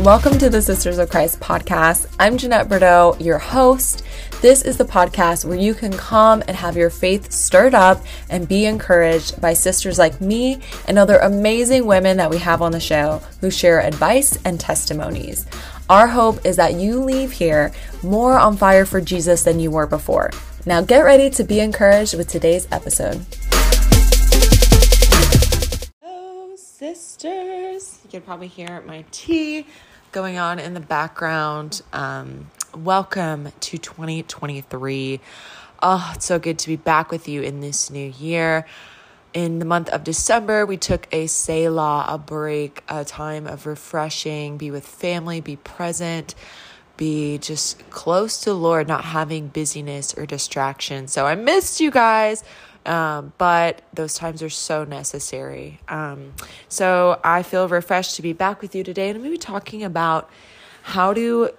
Welcome to the Sisters of Christ podcast. I'm Jeanette Bordeaux, your host. This is the podcast where you can come and have your faith stirred up and be encouraged by sisters like me and other amazing women that we have on the show who share advice and testimonies. Our hope is that you leave here more on fire for Jesus than you were before. Now get ready to be encouraged with today's episode. Hello, sisters. You can probably hear my tea going on in the background. Um, welcome to 2023. Oh, it's so good to be back with you in this new year in the month of December, we took a Selah, a break, a time of refreshing, be with family, be present, be just close to the Lord, not having busyness or distraction. So I missed you guys. Um, but those times are so necessary. Um, so I feel refreshed to be back with you today, and I'm going to be talking about how to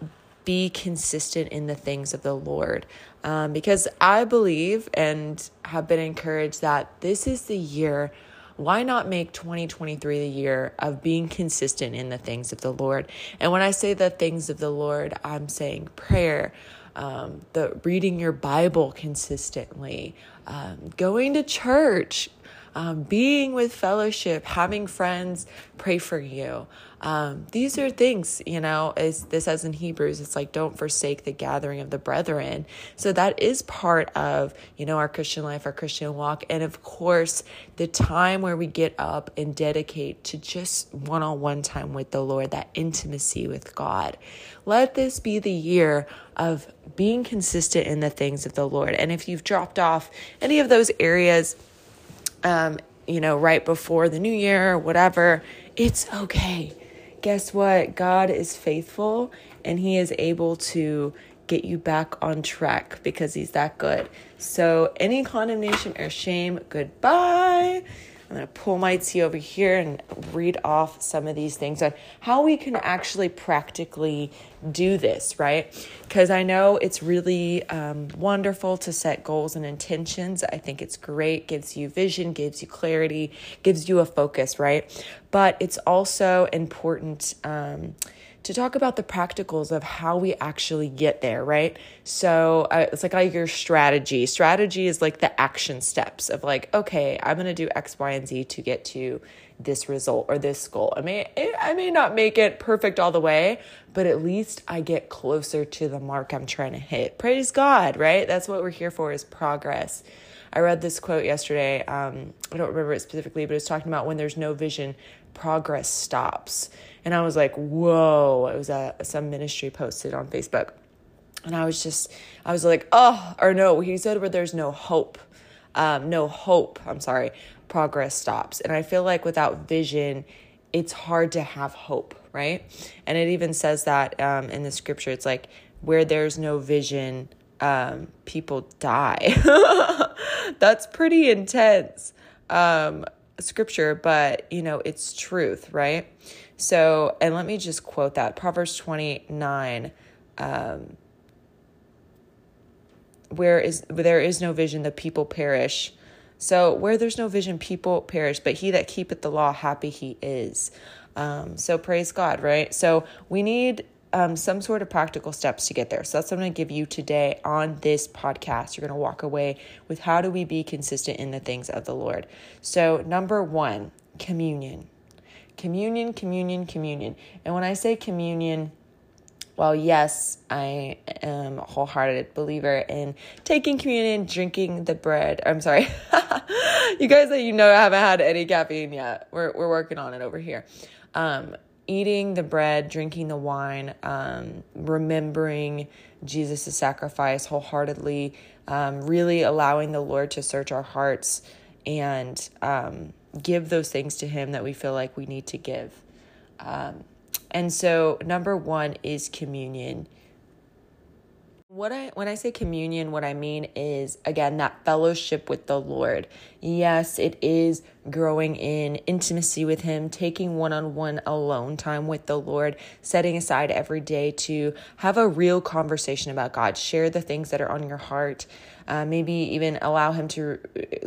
be consistent in the things of the Lord. Um, because I believe and have been encouraged that this is the year. Why not make 2023 the year of being consistent in the things of the Lord? And when I say the things of the Lord, I'm saying prayer, um, the reading your Bible consistently, um, going to church, um, being with fellowship, having friends pray for you. Um, these are things, you know, as this says in Hebrews, it's like, don't forsake the gathering of the brethren. So that is part of, you know, our Christian life, our Christian walk. And of course, the time where we get up and dedicate to just one on one time with the Lord, that intimacy with God. Let this be the year of being consistent in the things of the Lord. And if you've dropped off any of those areas, um, you know, right before the new year or whatever, it's okay. Guess what? God is faithful and He is able to get you back on track because He's that good. So, any condemnation or shame, goodbye. I'm going to pull my tea over here and read off some of these things on how we can actually practically do this, right? Because I know it's really um, wonderful to set goals and intentions. I think it's great, gives you vision, gives you clarity, gives you a focus, right? But it's also important. Um, to talk about the practicals of how we actually get there, right? So uh, it's like, like your strategy. Strategy is like the action steps of like, okay, I'm gonna do X, Y, and Z to get to this result or this goal. I may I may not make it perfect all the way, but at least I get closer to the mark I'm trying to hit. Praise God, right? That's what we're here for is progress. I read this quote yesterday. Um, I don't remember it specifically, but it's talking about when there's no vision, progress stops. And I was like, whoa, it was a, some ministry posted on Facebook. And I was just, I was like, oh, or no, he said where there's no hope. Um, no hope, I'm sorry, progress stops. And I feel like without vision, it's hard to have hope, right? And it even says that um, in the scripture. It's like, where there's no vision, um, people die. That's pretty intense um, scripture, but you know, it's truth, right? So, and let me just quote that Proverbs 29 um, where is where there is no vision, the people perish. So, where there's no vision, people perish, but he that keepeth the law, happy he is. Um, so, praise God, right? So, we need um, some sort of practical steps to get there. So that's what I'm going to give you today on this podcast. You're going to walk away with how do we be consistent in the things of the Lord. So, number one, communion. Communion, communion, communion. And when I say communion, well, yes, I am a wholehearted believer in taking communion, drinking the bread. I'm sorry. you guys that you know haven't had any caffeine yet. We're, we're working on it over here. Um, eating the bread, drinking the wine, um, remembering Jesus' sacrifice wholeheartedly, um, really allowing the Lord to search our hearts and um, give those things to Him that we feel like we need to give. Um, and so, number one is communion. What I when I say communion, what I mean is again that fellowship with the Lord. Yes, it is growing in intimacy with him, taking one-on-one alone time with the Lord, setting aside every day to have a real conversation about God, share the things that are on your heart, uh, maybe even allow him to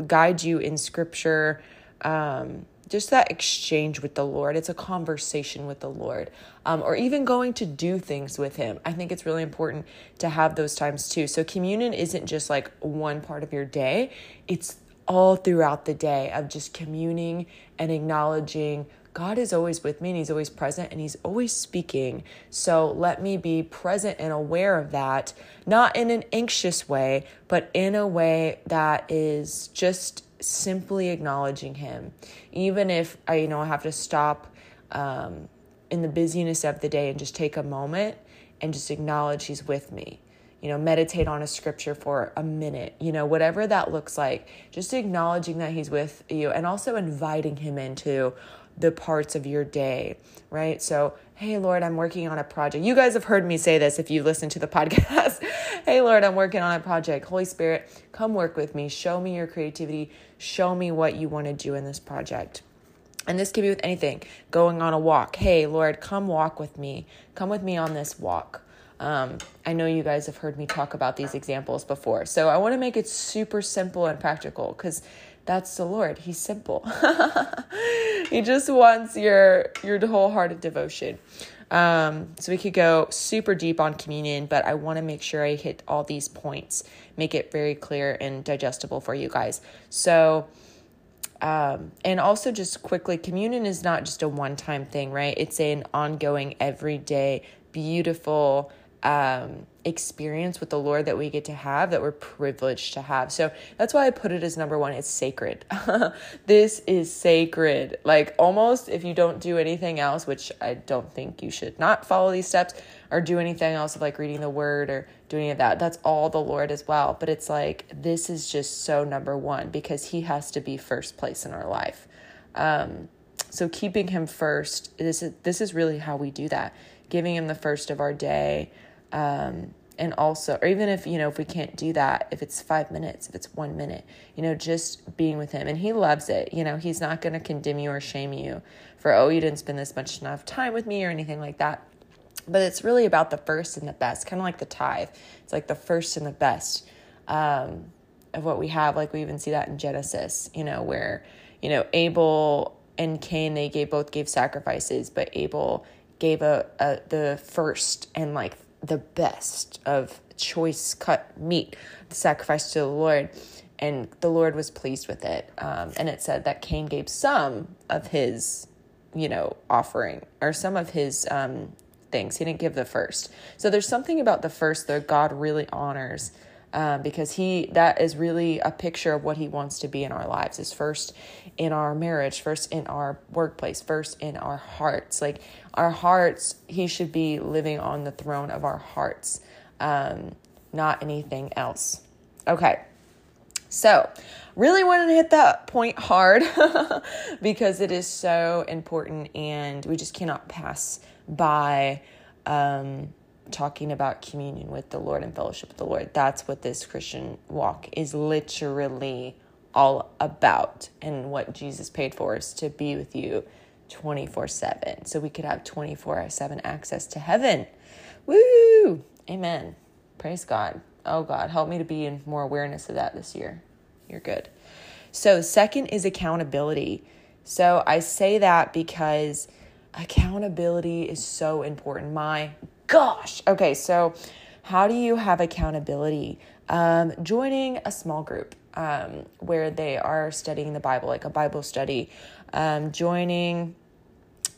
guide you in scripture, um, just that exchange with the Lord. It's a conversation with the Lord, um, or even going to do things with Him. I think it's really important to have those times too. So, communion isn't just like one part of your day, it's all throughout the day of just communing and acknowledging God is always with me and He's always present and He's always speaking. So let me be present and aware of that, not in an anxious way, but in a way that is just simply acknowledging Him. Even if I, you know, I have to stop um, in the busyness of the day and just take a moment and just acknowledge He's with me you know, meditate on a scripture for a minute, you know, whatever that looks like, just acknowledging that He's with you and also inviting Him into the parts of your day, right? So, hey, Lord, I'm working on a project. You guys have heard me say this if you listen to the podcast. Hey, Lord, I'm working on a project. Holy Spirit, come work with me. Show me your creativity. Show me what you want to do in this project. And this can be with anything going on a walk. Hey, Lord, come walk with me. Come with me on this walk. Um, I know you guys have heard me talk about these examples before. So I want to make it super simple and practical because that's the Lord. He's simple. he just wants your your wholehearted devotion. Um, so we could go super deep on communion, but I want to make sure I hit all these points, make it very clear and digestible for you guys. So, um, and also just quickly, communion is not just a one time thing, right? It's an ongoing, everyday, beautiful um, experience with the Lord that we get to have, that we're privileged to have. So that's why I put it as number one. It's sacred. this is sacred. Like almost if you don't do anything else, which I don't think you should not follow these steps or do anything else of like reading the word or doing of that. That's all the Lord as well. But it's like this is just so number one because He has to be first place in our life. Um, so keeping Him first. This is this is really how we do that. Giving Him the first of our day um, and also or even if you know if we can't do that if it's five minutes if it's one minute you know just being with him. And he loves it. You know he's not going to condemn you or shame you for oh you didn't spend this much enough time with me or anything like that. But it's really about the first and the best kind of like the tithe. It's like the first and the best um, of what we have. Like we even see that in genesis you know where you know abel and cain they gave both gave sacrifices but abel gave a, a the first and like the best of choice cut meat, the sacrifice to the Lord. And the Lord was pleased with it. Um, and it said that Cain gave some of his, you know, offering or some of his um, things. He didn't give the first. So there's something about the first that God really honors um, because he that is really a picture of what he wants to be in our lives is first in our marriage first in our workplace first in our hearts. Like our hearts he should be living on the throne of our hearts um, not anything else. Okay. So really wanted to hit that point hard because it is so important and we just cannot pass by um, talking about communion with the Lord and fellowship with the Lord. That's what this Christian walk is literally all about and what Jesus paid for us to be with you 24 7. So we could have 24 7 access to heaven. Woo! Amen. Praise God. Oh God, help me to be in more awareness of that this year. You're good. So, second is accountability. So, I say that because accountability is so important. My gosh. Okay, so how do you have accountability? Um, joining a small group um, where they are studying the Bible, like a Bible study, um, joining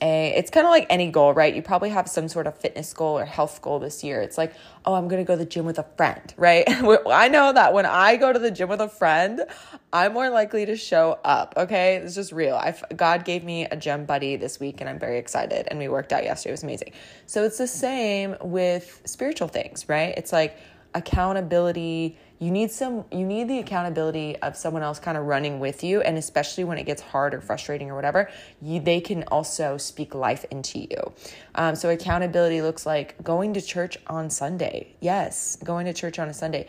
a it's kind of like any goal right? You probably have some sort of fitness goal or health goal this year. It's like oh i'm to go to the gym with a friend right? I know that when i go to the gym with a friend i'm more likely to show up okay? It's just real. I god gave me a gym buddy this week and i'm very excited and we worked out yesterday. It was amazing. So it's the same with spiritual things right? It's like accountability you need some you need the accountability of someone else kind of running with you and especially when it gets hard or frustrating or whatever you they can also speak life into you. Um, so accountability looks like going to church on sunday. Yes going to church on a sunday.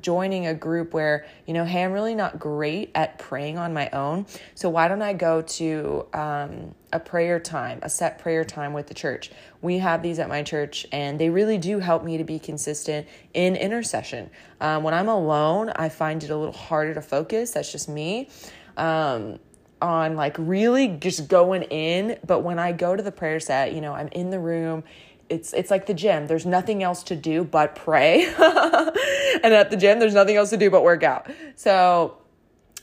Joining a group where you know hey i'm really not great at praying on my own so why don't i go to um, a prayer time, a set prayer time with the church. We have these at my church, and they really do help me to be consistent in intercession. Um, when I'm alone, I find it a little harder to focus. That's just me. Um, on like really just going in. But when I go to the prayer set, you know, I'm in the room. It's it's like the gym. There's nothing else to do but pray. and at the gym, there's nothing else to do but work out. So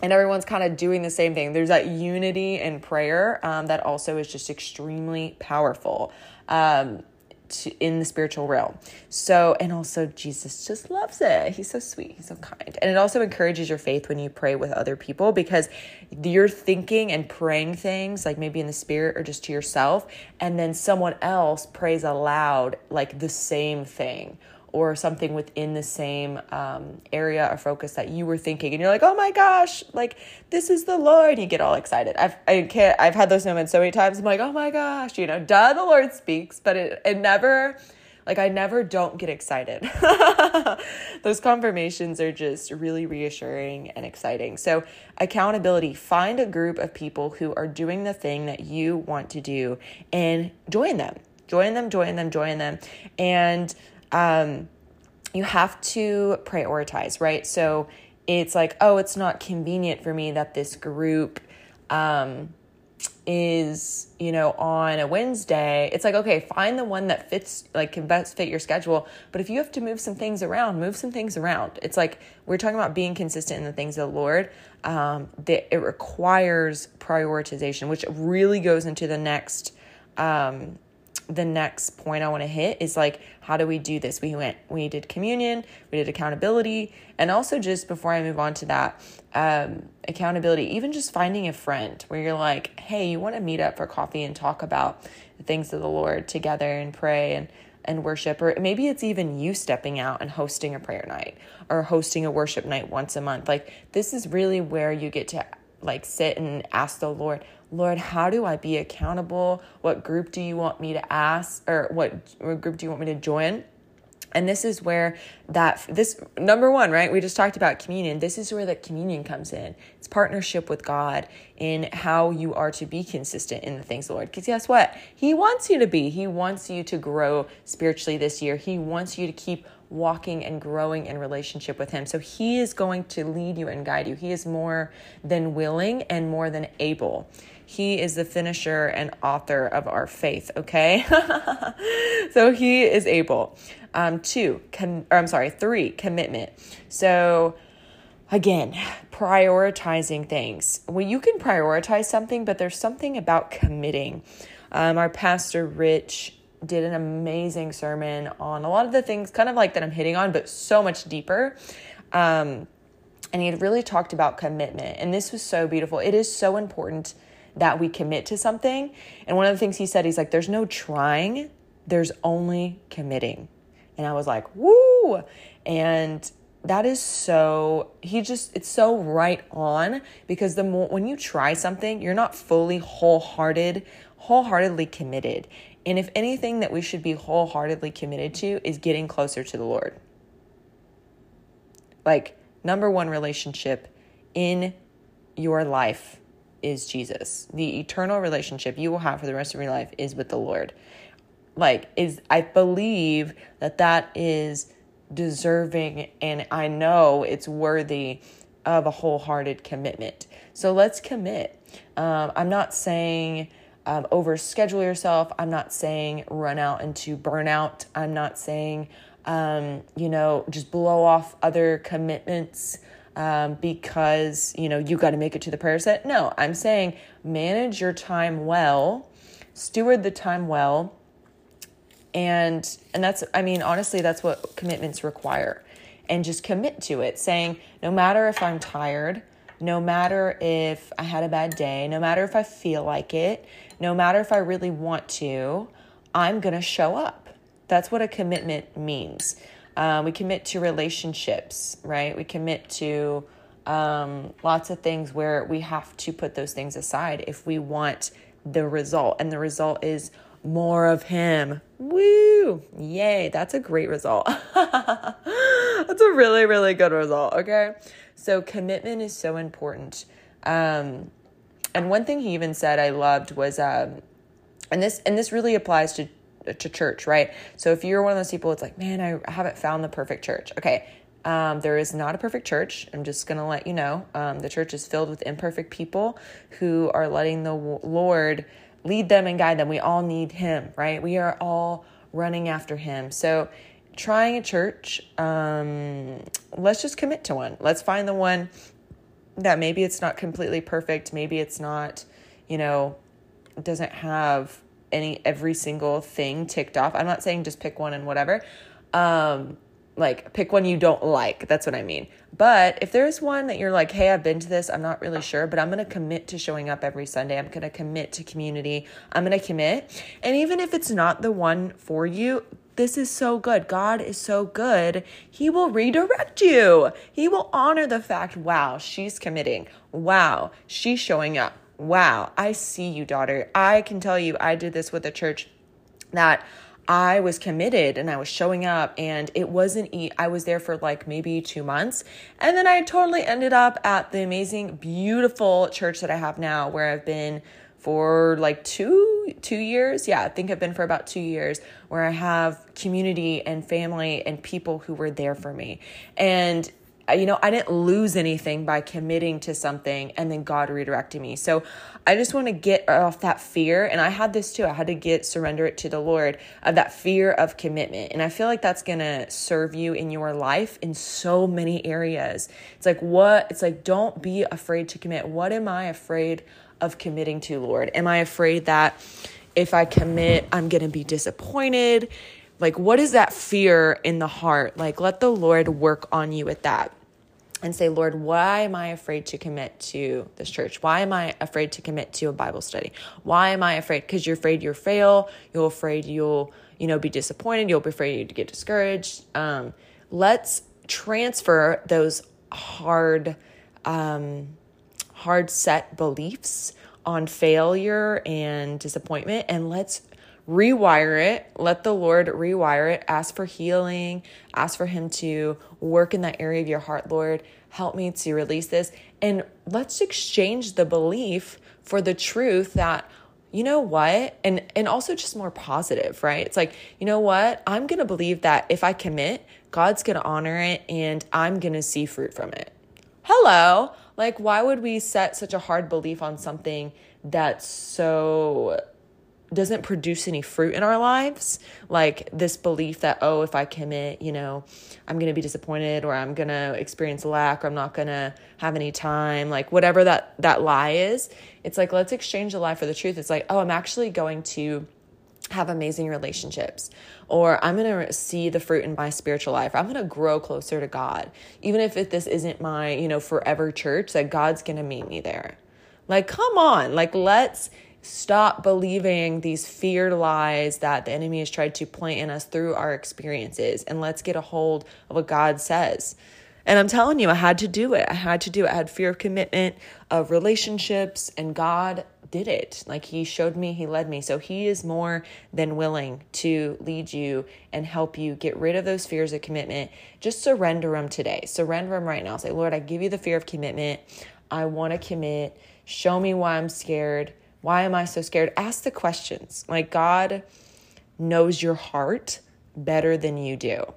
and everyone's kind of doing the same thing. There's that unity in prayer um, that also is just extremely powerful. Um, to, in the spiritual realm. So, and also Jesus just loves it. He's so sweet. He's so kind. And it also encourages your faith when you pray with other people because you're thinking and praying things like maybe in the spirit or just to yourself. And then someone else prays aloud like the same thing or something within the same um, area of focus that you were thinking and you're like oh my gosh like this is the lord. You get all excited. I've i can't i've had those moments so many times i'm like oh my gosh you know duh the lord speaks but it, it never like i never don't get excited. Those confirmations are just really reassuring and exciting. So accountability. Find a group of people who are doing the thing that you want to do and join them. Join them join them join them. And um, you have to prioritize, right? So it's like, oh, it's not convenient for me that this group um, is, you know, on a Wednesday. It's like, okay, find the one that fits, like, can best fit your schedule. But if you have to move some things around, move some things around. It's like we're talking about being consistent in the things of the Lord. Um, that it requires prioritization, which really goes into the next um, the next point I want to hit is like, how do we do this? We went, we did communion, we did accountability, and also just before I move on to that, um, accountability, even just finding a friend where you're like, hey, you want to meet up for coffee and talk about the things of the Lord together and pray and and worship, or maybe it's even you stepping out and hosting a prayer night or hosting a worship night once a month. Like, this is really where you get to like sit and ask the Lord, Lord, how do I be accountable? What group do you want me to ask or what, what group do you want me to join? And this is where that this number one, right? We just talked about communion. This is where the communion comes in. It's partnership with God in how you are to be consistent in the things the Lord. Because guess what? He wants you to be. He wants you to grow spiritually this year. He wants you to keep walking and growing in relationship with Him. So He is going to lead you and guide you. He is more than willing and more than able. He is the finisher and author of our faith, okay? so he is able. Um, two, com- or I'm sorry, three, commitment. So again, prioritizing things. Well, you can prioritize something, but there's something about committing. Um, our pastor, Rich, did an amazing sermon on a lot of the things, kind of like that I'm hitting on, but so much deeper. Um, and he had really talked about commitment. And this was so beautiful. It is so important that we commit to something. And one of the things he said, he's like, there's no trying, there's only committing. And I was like, woo. And that is so he just it's so right on because the more when you try something you're not fully wholehearted wholeheartedly committed and if anything that we should be wholeheartedly committed to is getting closer to the lord like number one relationship in your life is Jesus. The eternal relationship you will have for the rest of your life is with the Lord. Like is I believe that that is deserving and I know it's worthy of a wholehearted commitment. So let's commit. Um, I'm not saying um, overschedule yourself. I'm not saying run out into burnout. I'm not saying, um, you know, just blow off other commitments um, because you know you got to make it to the prayer set. No, I'm saying manage your time well, steward the time well, and and that's I mean honestly that's what commitments require, and just commit to it. Saying no matter if I'm tired, no matter if I had a bad day, no matter if I feel like it, no matter if I really want to, I'm gonna show up. That's what a commitment means. Um, we commit to relationships, right? We commit to um, lots of things where we have to put those things aside if we want the result. And the result is more of Him. Woo! Yay! That's a great result. That's a really, really good result, okay? So, commitment is so important. Um, and one thing he even said I loved was, um, and this and this really applies to to church, right? So if you're one of those people, it's like, man, I haven't found the perfect church. Okay, Um, there is not a perfect church. I'm just going to let you know. Um, the church is filled with imperfect people who are letting the Lord lead them and guide them. We all need Him, right? We are all running after Him. So, trying a church, um, let's just commit to one. Let's find the one that maybe it's not completely perfect. Maybe it's not, you know, doesn't have any every single thing ticked off. I'm not saying just pick one and whatever. Um, like pick one you don't like. That's what I mean. But if there's one that you're like, hey, I've been to this, I'm not really sure, but I'm to commit to showing up every Sunday. I'm to commit to community. I'm to commit. And even if it's not the one for you, this is so good. God is so good. He will redirect you. He will honor the fact, wow, she's committing. Wow, she's showing up. Wow, I see you, daughter. I can tell you, I did this with a church that I was committed and I was showing up and it wasn't I was there for like maybe 2 months and then I totally ended up at the amazing beautiful church that I have now where I've been for like 2 2 years. Yeah, I think I've been for about 2 years where I have community and family and people who were there for me. And uh, you know, I didn't lose anything by committing to something and then God redirecting me. So I just want to get off that fear. And I had this too. I had to get surrender it to the Lord of that fear of commitment. And I feel like that's to serve you in your life in so many areas. It's like, what? It's like, don't be afraid to commit. What am I afraid of committing to, Lord? Am I afraid that if I commit, I'm going to be disappointed? Like, what is that fear in the heart? Like, let the Lord work on you with that and say, Lord, why am I afraid to commit to this church? Why am I afraid to commit to a Bible study? Why am I afraid? Because you're afraid you'll fail. You're afraid you'll, you know, be disappointed. You'll be afraid you to get discouraged. Um, let's transfer those hard, um, hard set beliefs on failure and disappointment, and let's rewire it. Let the Lord rewire it. Ask for healing. Ask for Him to work in that area of your heart, Lord. Help me to release this. And let's exchange the belief for the truth that you know what and and also just more positive right it's like you know what i'm gonna believe that if i commit god's gonna honor it and i'm gonna see fruit from it hello. Like why would we set such a hard belief on something that's so doesn't produce any fruit in our lives? Like this belief that oh if i commit you know i'm going to be disappointed or i'm going to experience lack or i'm not going to have any time like whatever that that lie is it's like let's exchange the lie for the truth. It's like oh i'm actually going to have amazing relationships or i'm going to see the fruit in my spiritual life i'm going to grow closer to god even if it, this isn't my you know forever church that god's going to meet me there like come on like let's Stop believing these fear lies that the enemy has tried to plant in us through our experiences and let's get a hold of what God says. And I'm telling you, I had to do it. I had to do it. I had fear of commitment, of relationships, and God did it. Like He showed me, He led me. So He is more than willing to lead you and help you get rid of those fears of commitment. Just surrender them today. Surrender them right now. Say, Lord, I give you the fear of commitment. I want to commit. Show me why I'm scared. Why am I so scared? Ask the questions. Like God knows your heart better than you do.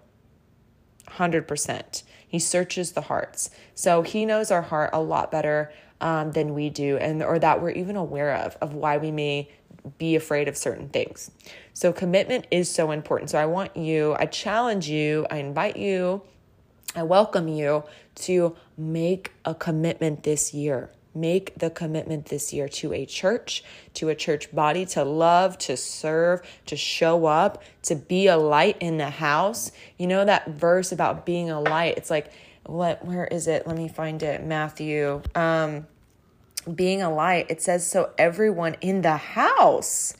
100%. He searches the hearts. So he knows our heart a lot better um, than we do, and or that we're even aware of, of why we may be afraid of certain things. So commitment is so important. So I want you, I challenge you, I invite you, I welcome you to make a commitment this year make the commitment this year to a church, to a church body, to love, to serve, to show up, to be a light in the house. You know that verse about being a light? It's like, what, where is it? Let me find it. Matthew. Um, being a light, it says, so everyone in the house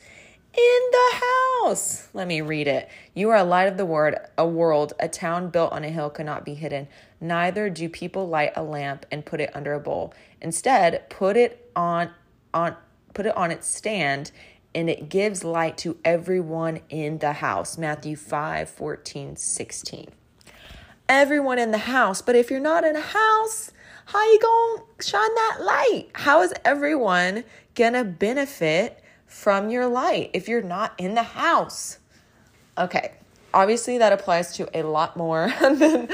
in the house. Let me read it. You are a light of the word, a world, a town built on a hill cannot be hidden. Neither do people light a lamp and put it under a bowl. Instead, put it on on put it on its stand and it gives light to everyone in the house. Matthew 5, 14, 16. Everyone in the house, but if you're not in a house, how you gonna shine that light? How is everyone gonna benefit from your light if you're not in the house? Okay, obviously that applies to a lot more than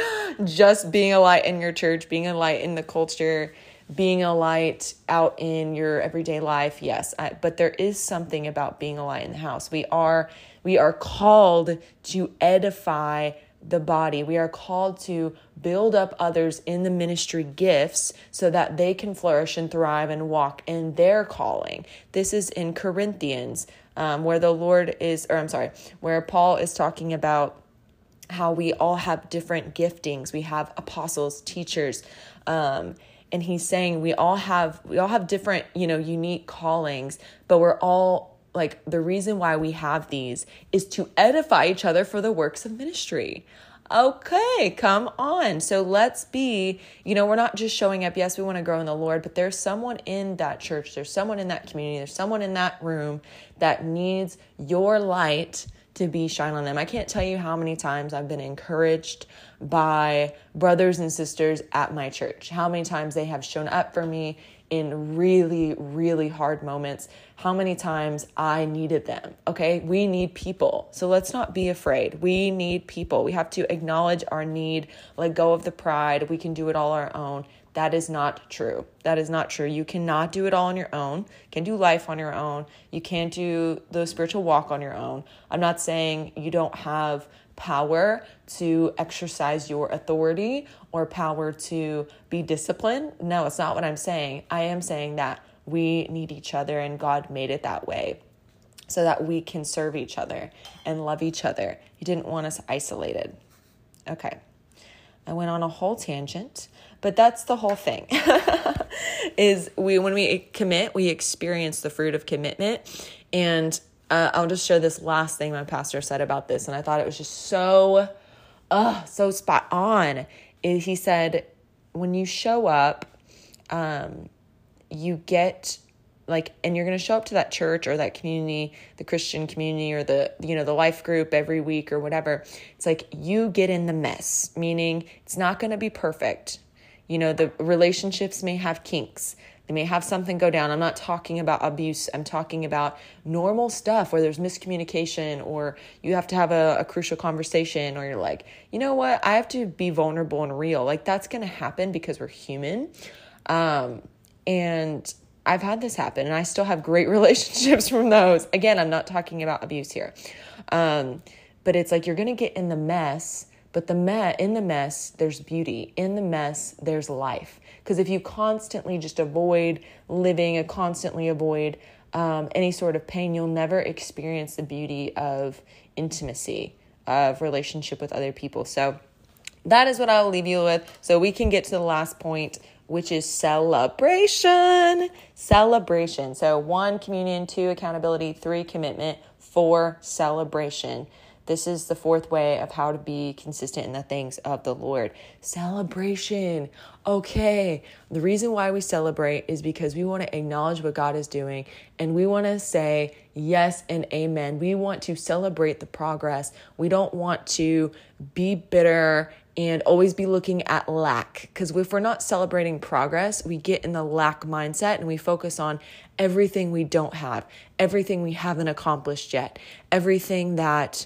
just being a light in your church, being a light in the culture, being a light out in your everyday life. Yes, I, but there is something about being a light in the house. We are we are called to edify the body. We are called to build up others in the ministry gifts so that they can flourish and thrive and walk in their calling. This is in Corinthians, um, where the Lord is, or I'm sorry, where Paul is talking about how we all have different giftings. We have apostles, teachers, um, and he's saying we all have we all have different, you know, unique callings, but we're all like the reason why we have these is to edify each other for the works of ministry. Okay, come on. So let's be, you know, we're not just showing up. Yes, we want to grow in the Lord, but there's someone in that church, there's someone in that community, there's someone in that room that needs your light to be shine on them. I can't tell you how many times I've been encouraged by brothers and sisters at my church, how many times they have shown up for me in really, really hard moments, how many times I needed them. Okay, we need people. So let's not be afraid. We need people. We have to acknowledge our need, let go of the pride. We can do it all our own. That is not true. That is not true. You cannot do it all on your own. You can do life on your own. You can't do the spiritual walk on your own. I'm not saying you don't have power to exercise your authority or power to be disciplined. No, it's not what I'm saying. I am saying that we need each other and God made it that way so that we can serve each other and love each other. He didn't want us isolated. Okay. I went on a whole tangent, but that's the whole thing. is we when we commit, we experience the fruit of commitment and uh, I'll just share this last thing my pastor said about this, and I thought it was just so, uh, so spot on. He said, when you show up, um, you get like and you're going to show up to that church or that community the christian community or the you know the life group every week or whatever it's like you get in the mess meaning it's not going to be perfect you know the relationships may have kinks they may have something go down. I'm not talking about abuse. I'm talking about normal stuff where there's miscommunication or you have to have a, a crucial conversation or you're like, you know what? I have to be vulnerable and real. Like that's going to happen because we're human. Um, and I've had this happen and I still have great relationships from those. Again, I'm not talking about abuse here. Um, but it's like you're going to get in the mess but the me- in the mess, there's beauty. In the mess, there's life. Because if you constantly just avoid living and constantly avoid um, any sort of pain, you'll never experience the beauty of intimacy, of relationship with other people. So that is what I'll leave you with. So we can get to the last point, which is celebration. Celebration. So one, communion, two, accountability, three, commitment, four, celebration. This is the fourth way of how to be consistent in the things of the Lord. Celebration. Okay. The reason why we celebrate is because we want to acknowledge what God is doing and we want to say yes and amen. We want to celebrate the progress. We don't want to be bitter and always be looking at lack. Because if we're not celebrating progress, we get in the lack mindset and we focus on everything we don't have, everything we haven't accomplished yet, everything that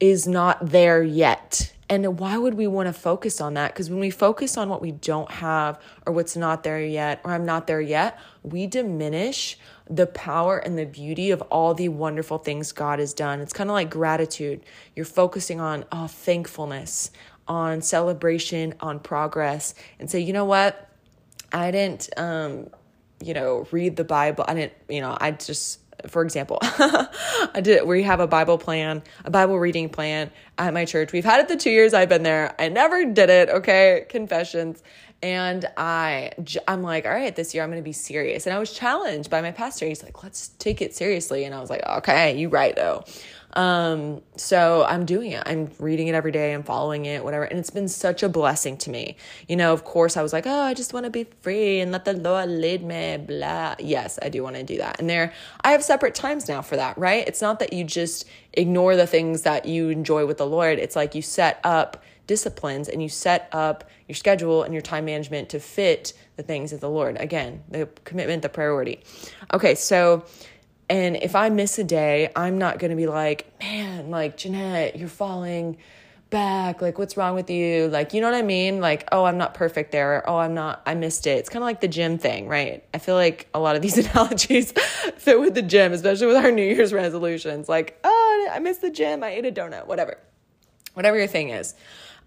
is not there yet. And why would we want to focus on that? Because when we focus on what we don't have or what's not there yet, or I'm not there yet, we diminish the power and the beauty of all the wonderful things God has done. It's kind of like gratitude. You're focusing on oh, thankfulness, on celebration, on progress, and say, you know what? I didn't, um, you know, read the Bible. I didn't, you know, I just for example, I did we have a Bible plan, a Bible reading plan at my church. We've had it the 2 years I've been there. I never did it, okay? Confessions. And I I'm like, "All right, this year I'm going to be serious." And I was challenged by my pastor. He's like, "Let's take it seriously." And I was like, "Okay, you right though." Um, so I'm doing it. I'm reading it every day. I'm following it, whatever. And it's been such a blessing to me. You know, of course, I was like, oh, I just want to be free and let the Lord lead me, blah. Yes, I do want to do that. And there, I have separate times now for that, right? It's not that you just ignore the things that you enjoy with the Lord. It's like you set up disciplines and you set up your schedule and your time management to fit the things of the Lord. Again, the commitment, the priority. Okay, so And if I miss a day, I'm not going to be like, man, like, Jeanette, you're falling back. Like, what's wrong with you? Like, you know what I mean? Like, oh, I'm not perfect there. oh, I'm not, I missed it. It's kind of like the gym thing, right? I feel like a lot of these analogies fit with the gym, especially with our New Year's resolutions. Like, oh, I missed the gym. I ate a donut, whatever. Whatever your thing is.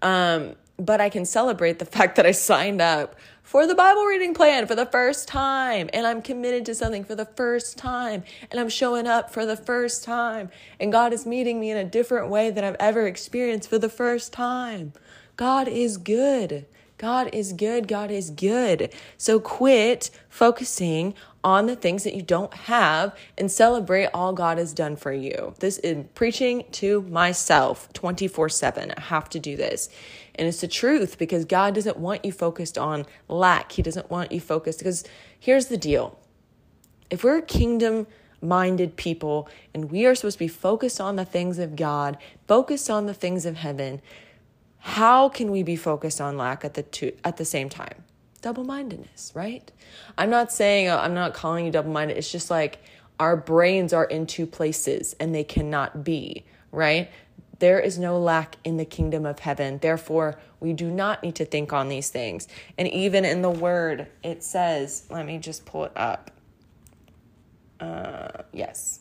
Um, but I can celebrate the fact that I signed up for the Bible reading plan for the first time. And I'm committed to something for the first time. And I'm showing up for the first time. And God is meeting me in a different way than I've ever experienced for the first time. God is good. God is good. God is good. So quit focusing on the things that you don't have and celebrate all God has done for you. This is preaching to myself 24 7. I have to do this. And it's the truth because God doesn't want you focused on lack. He doesn't want you focused because here's the deal if we're kingdom minded people and we are supposed to be focused on the things of God, focused on the things of heaven, how can we be focused on lack at the two, at the same time? Double mindedness, right? I'm not saying uh, I'm not calling you double minded. It's just like our brains are in two places and they cannot be, right? There is no lack in the kingdom of heaven. Therefore, we do not need to think on these things. And even in the word, it says, let me just pull it up. Uh, yes.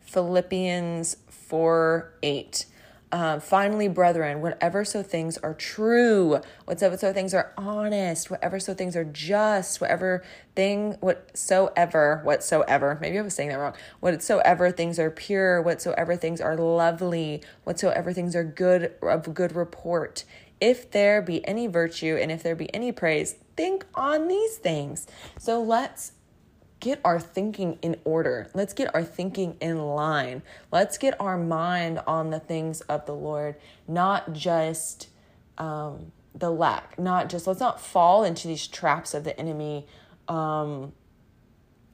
Philippians 4 8. Uh, finally, brethren, whatever so things are true, whatever so things are honest, whatever so things are just, whatever thing, whatsoever, whatsoever, maybe I was saying that wrong, whatsoever things are pure, whatsoever things are lovely, whatsoever things are good, of good report, if there be any virtue and if there be any praise, think on these things. So let's get our thinking in order. Let's get our thinking in line. Let's get our mind on the things of the Lord, not just um, the lack, not just, let's not fall into these traps of the enemy um,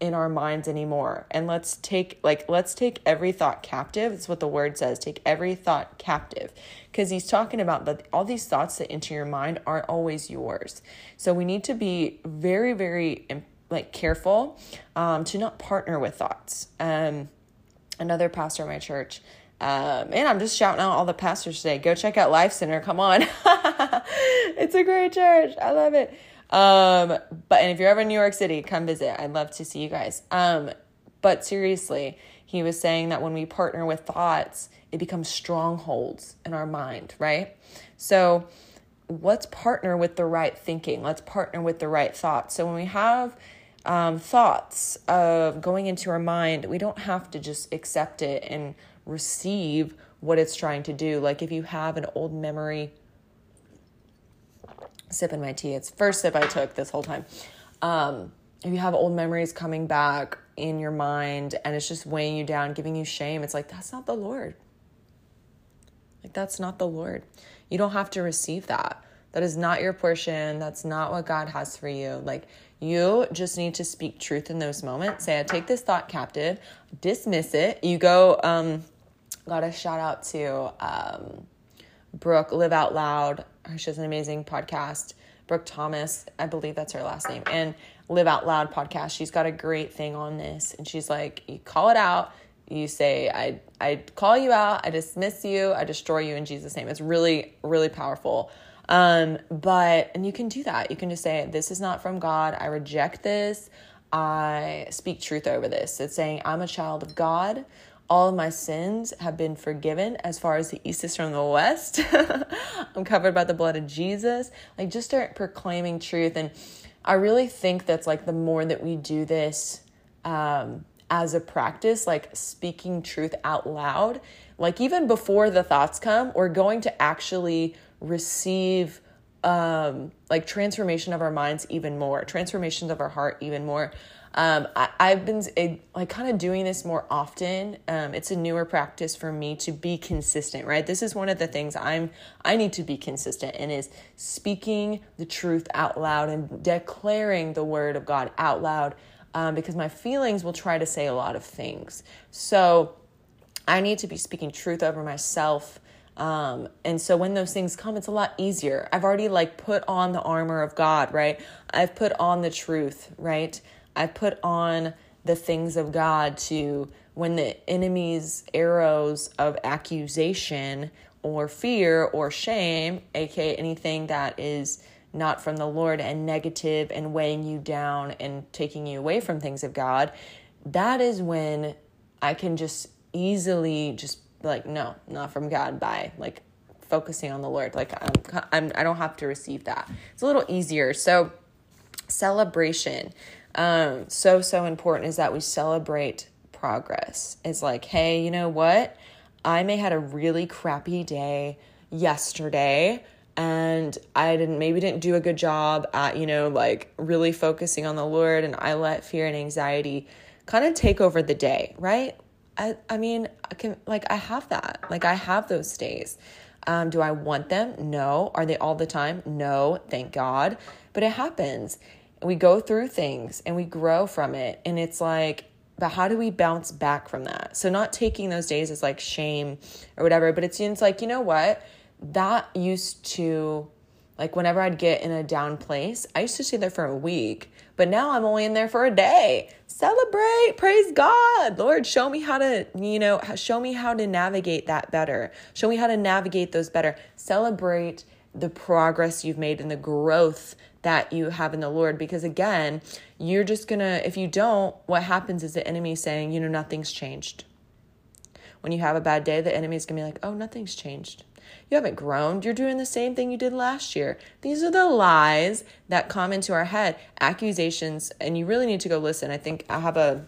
in our minds anymore. And let's take, like, let's take every thought captive. it's what the word says. Take every thought captive. Because he's talking about that all these thoughts that enter your mind aren't always yours. So we need to be very, very like careful um, to not partner with thoughts. Um, another pastor in my church, um, and I'm just shouting out all the pastors today. Go check out Life Center. Come on, it's a great church. I love it. Um, but and if you're ever in New York City, come visit. I'd love to see you guys. Um, but seriously, he was saying that when we partner with thoughts, it becomes strongholds in our mind, right? So let's partner with the right thinking. Let's partner with the right thoughts. So when we have um, thoughts of going into our mind, we don't have to just accept it and receive what it's trying to do. Like if you have an old memory, sipping my tea, it's first sip I took this whole time. Um, if you have old memories coming back in your mind and it's just weighing you down, giving you shame, it's like, that's not the Lord. Like, that's not the Lord. You don't have to receive that. That is not your portion. That's not what God has for you. Like, you just need to speak truth in those moments. Say, I take this thought captive, dismiss it. You go, um, got a shout out to um, Brooke, Live Out Loud. She has an amazing podcast. Brooke Thomas, I believe that's her last name. And Live Out Loud podcast. She's got a great thing on this. And she's like, you call it out. You say, I, I call you out. I dismiss you. I destroy you in Jesus' name. It's really, really powerful. Um, but, and you can do that. You can just say, This is not from God. I reject this. I speak truth over this. It's saying, I'm a child of God. All of my sins have been forgiven as far as the east is from the west. I'm covered by the blood of Jesus. Like, just start proclaiming truth. And I really think that's like the more that we do this um, as a practice, like speaking truth out loud, like even before the thoughts come, we're going to actually receive um, like transformation of our minds even more, transformations of our heart even more. Um, I, have been like kind of doing this more often. Um, it's a newer practice for me to be consistent, right? This is one of the things I'm I need to be consistent in is speaking the truth out loud and declaring the word of God out loud, um, because my feelings will try to say a lot of things. So I need to be speaking truth over myself um, and so when those things come, it's a lot easier. I've already like put on the armor of God, right? I've put on the truth, right? I've put on the things of God to when the enemy's arrows of accusation or fear or shame, aka anything that is not from the Lord and negative and weighing you down and taking you away from things of God, that is when I can just easily just like, no, not from God, by Like focusing on the Lord. Like I'm, I'm I don't have to receive that. It's a little easier. So celebration. Um, so so important is that we celebrate progress. It's like, hey, you know what? I may had a really crappy day yesterday and I didn't maybe didn't do a good job at, you know, like really focusing on the Lord and I let fear and anxiety kind of take over the day, right? I I mean, I can like I have that. Like I have those days. Um, do I want them? No. Are they all the time? No, thank God. But it happens. We go through things and we grow from it. And it's like, but how do we bounce back from that? So not taking those days as like shame or whatever, but it's, it's like, you know what? That used to like whenever I'd get in a down place, I used to stay there for a week, but now I'm only in there for a day. Celebrate, praise God. Lord, show me how to, you know, show me how to navigate that better. Show me how to navigate those better. Celebrate the progress you've made and the growth that you have in the Lord because again, you're just going to if you don't, what happens is the enemy saying, you know, nothing's changed. When you have a bad day, the enemy's going to be like, "Oh, nothing's changed." You haven't grown. You're doing the same thing you did last year. These are the lies that come into our head, accusations, and you really need to go listen. I think I have a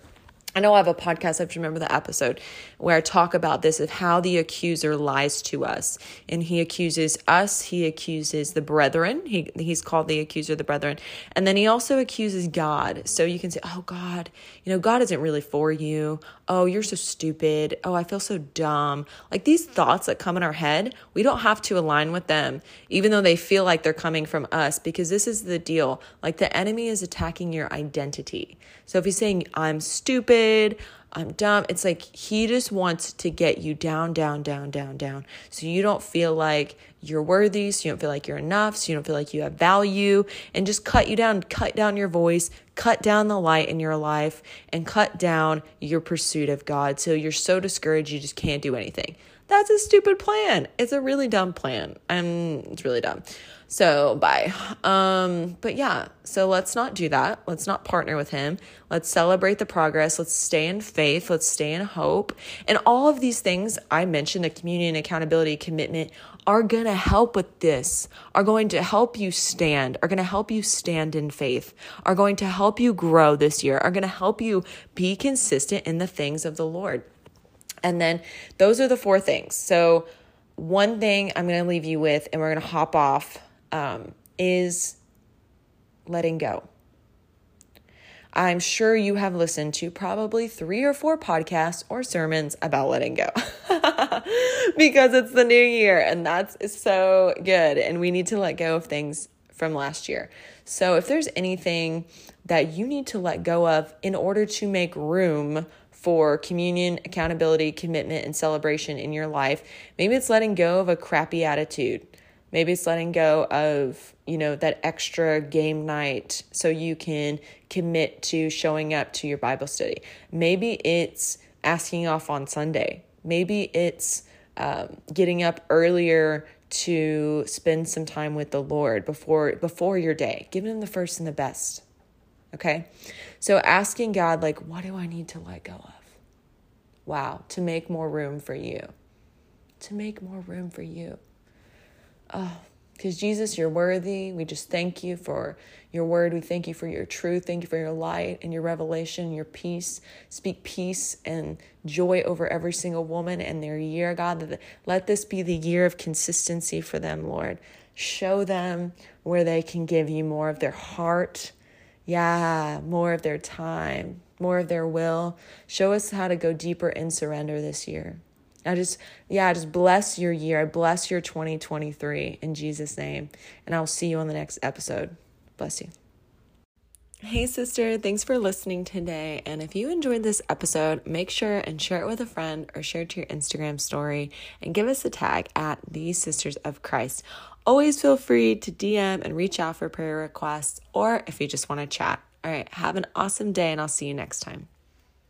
I know I have a podcast, I have to remember the episode, where I talk about this of how the accuser lies to us. And he accuses us, he accuses the brethren. He, he's called the accuser of the brethren. And then he also accuses God. So you can say, oh, God, you know, God isn't really for you. Oh, you're so stupid. Oh, I feel so dumb. Like these thoughts that come in our head, we don't have to align with them, even though they feel like they're coming from us, because this is the deal. Like the enemy is attacking your identity. So if he's saying, I'm stupid, I'm dumb, it's like he just wants to get you down, down, down, down, down. So you don't feel like you're worthy, so you don't feel like you're enough, so you don't feel like you have value, and just cut you down, cut down your voice, cut down the light in your life, and cut down your pursuit of God. So you're so discouraged, you just can't do anything. That's a stupid plan. It's a really dumb plan. And it's really dumb. So bye. Um, but yeah, so let's not do that. Let's not partner with him. Let's celebrate the progress. Let's stay in faith. Let's stay in hope. And all of these things I mentioned, the communion, accountability, commitment, are going to help with this, are going to help you stand, are going to help you stand in faith, are going to help you grow this year, are going to help you be consistent in the things of the Lord. And then those are the four things. So, one thing I'm going to leave you with, and we're going to hop off um, is letting go. I'm sure you have listened to probably three or four podcasts or sermons about letting go because it's the new year and that's so good. And we need to let go of things from last year. So if there's anything that you need to let go of in order to make room for communion, accountability, commitment, and celebration in your life, maybe it's letting go of a crappy attitude. Maybe it's letting go of, you know, that extra game night so you can commit to showing up to your Bible study. Maybe it's asking off on Sunday. Maybe it's um, getting up earlier to spend some time with the Lord before before your day. Giving him the first and the best. Okay? So asking God like what do I need to let go of? Wow, to make more room for you. To make more room for you. Ah, oh, because Jesus, you're worthy. We just thank you for your word. We thank you for your truth. Thank you for your light and your revelation, your peace. Speak peace and joy over every single woman and their year, God. Let this be the year of consistency for them, Lord. Show them where they can give you more of their heart. Yeah, more of their time, more of their will. Show us how to go deeper in surrender this year. I just, yeah, I just bless your year. I bless your 2023 in Jesus' name. And I'll see you on the next episode. Bless you. Hey, sister, thanks for listening today. And if you enjoyed this episode, make sure and share it with a friend or share it to your Instagram story and give us a tag at the Sisters of Christ. Always feel free to DM and reach out for prayer requests or if you just want to chat. All right, have an awesome day, and I'll see you next time.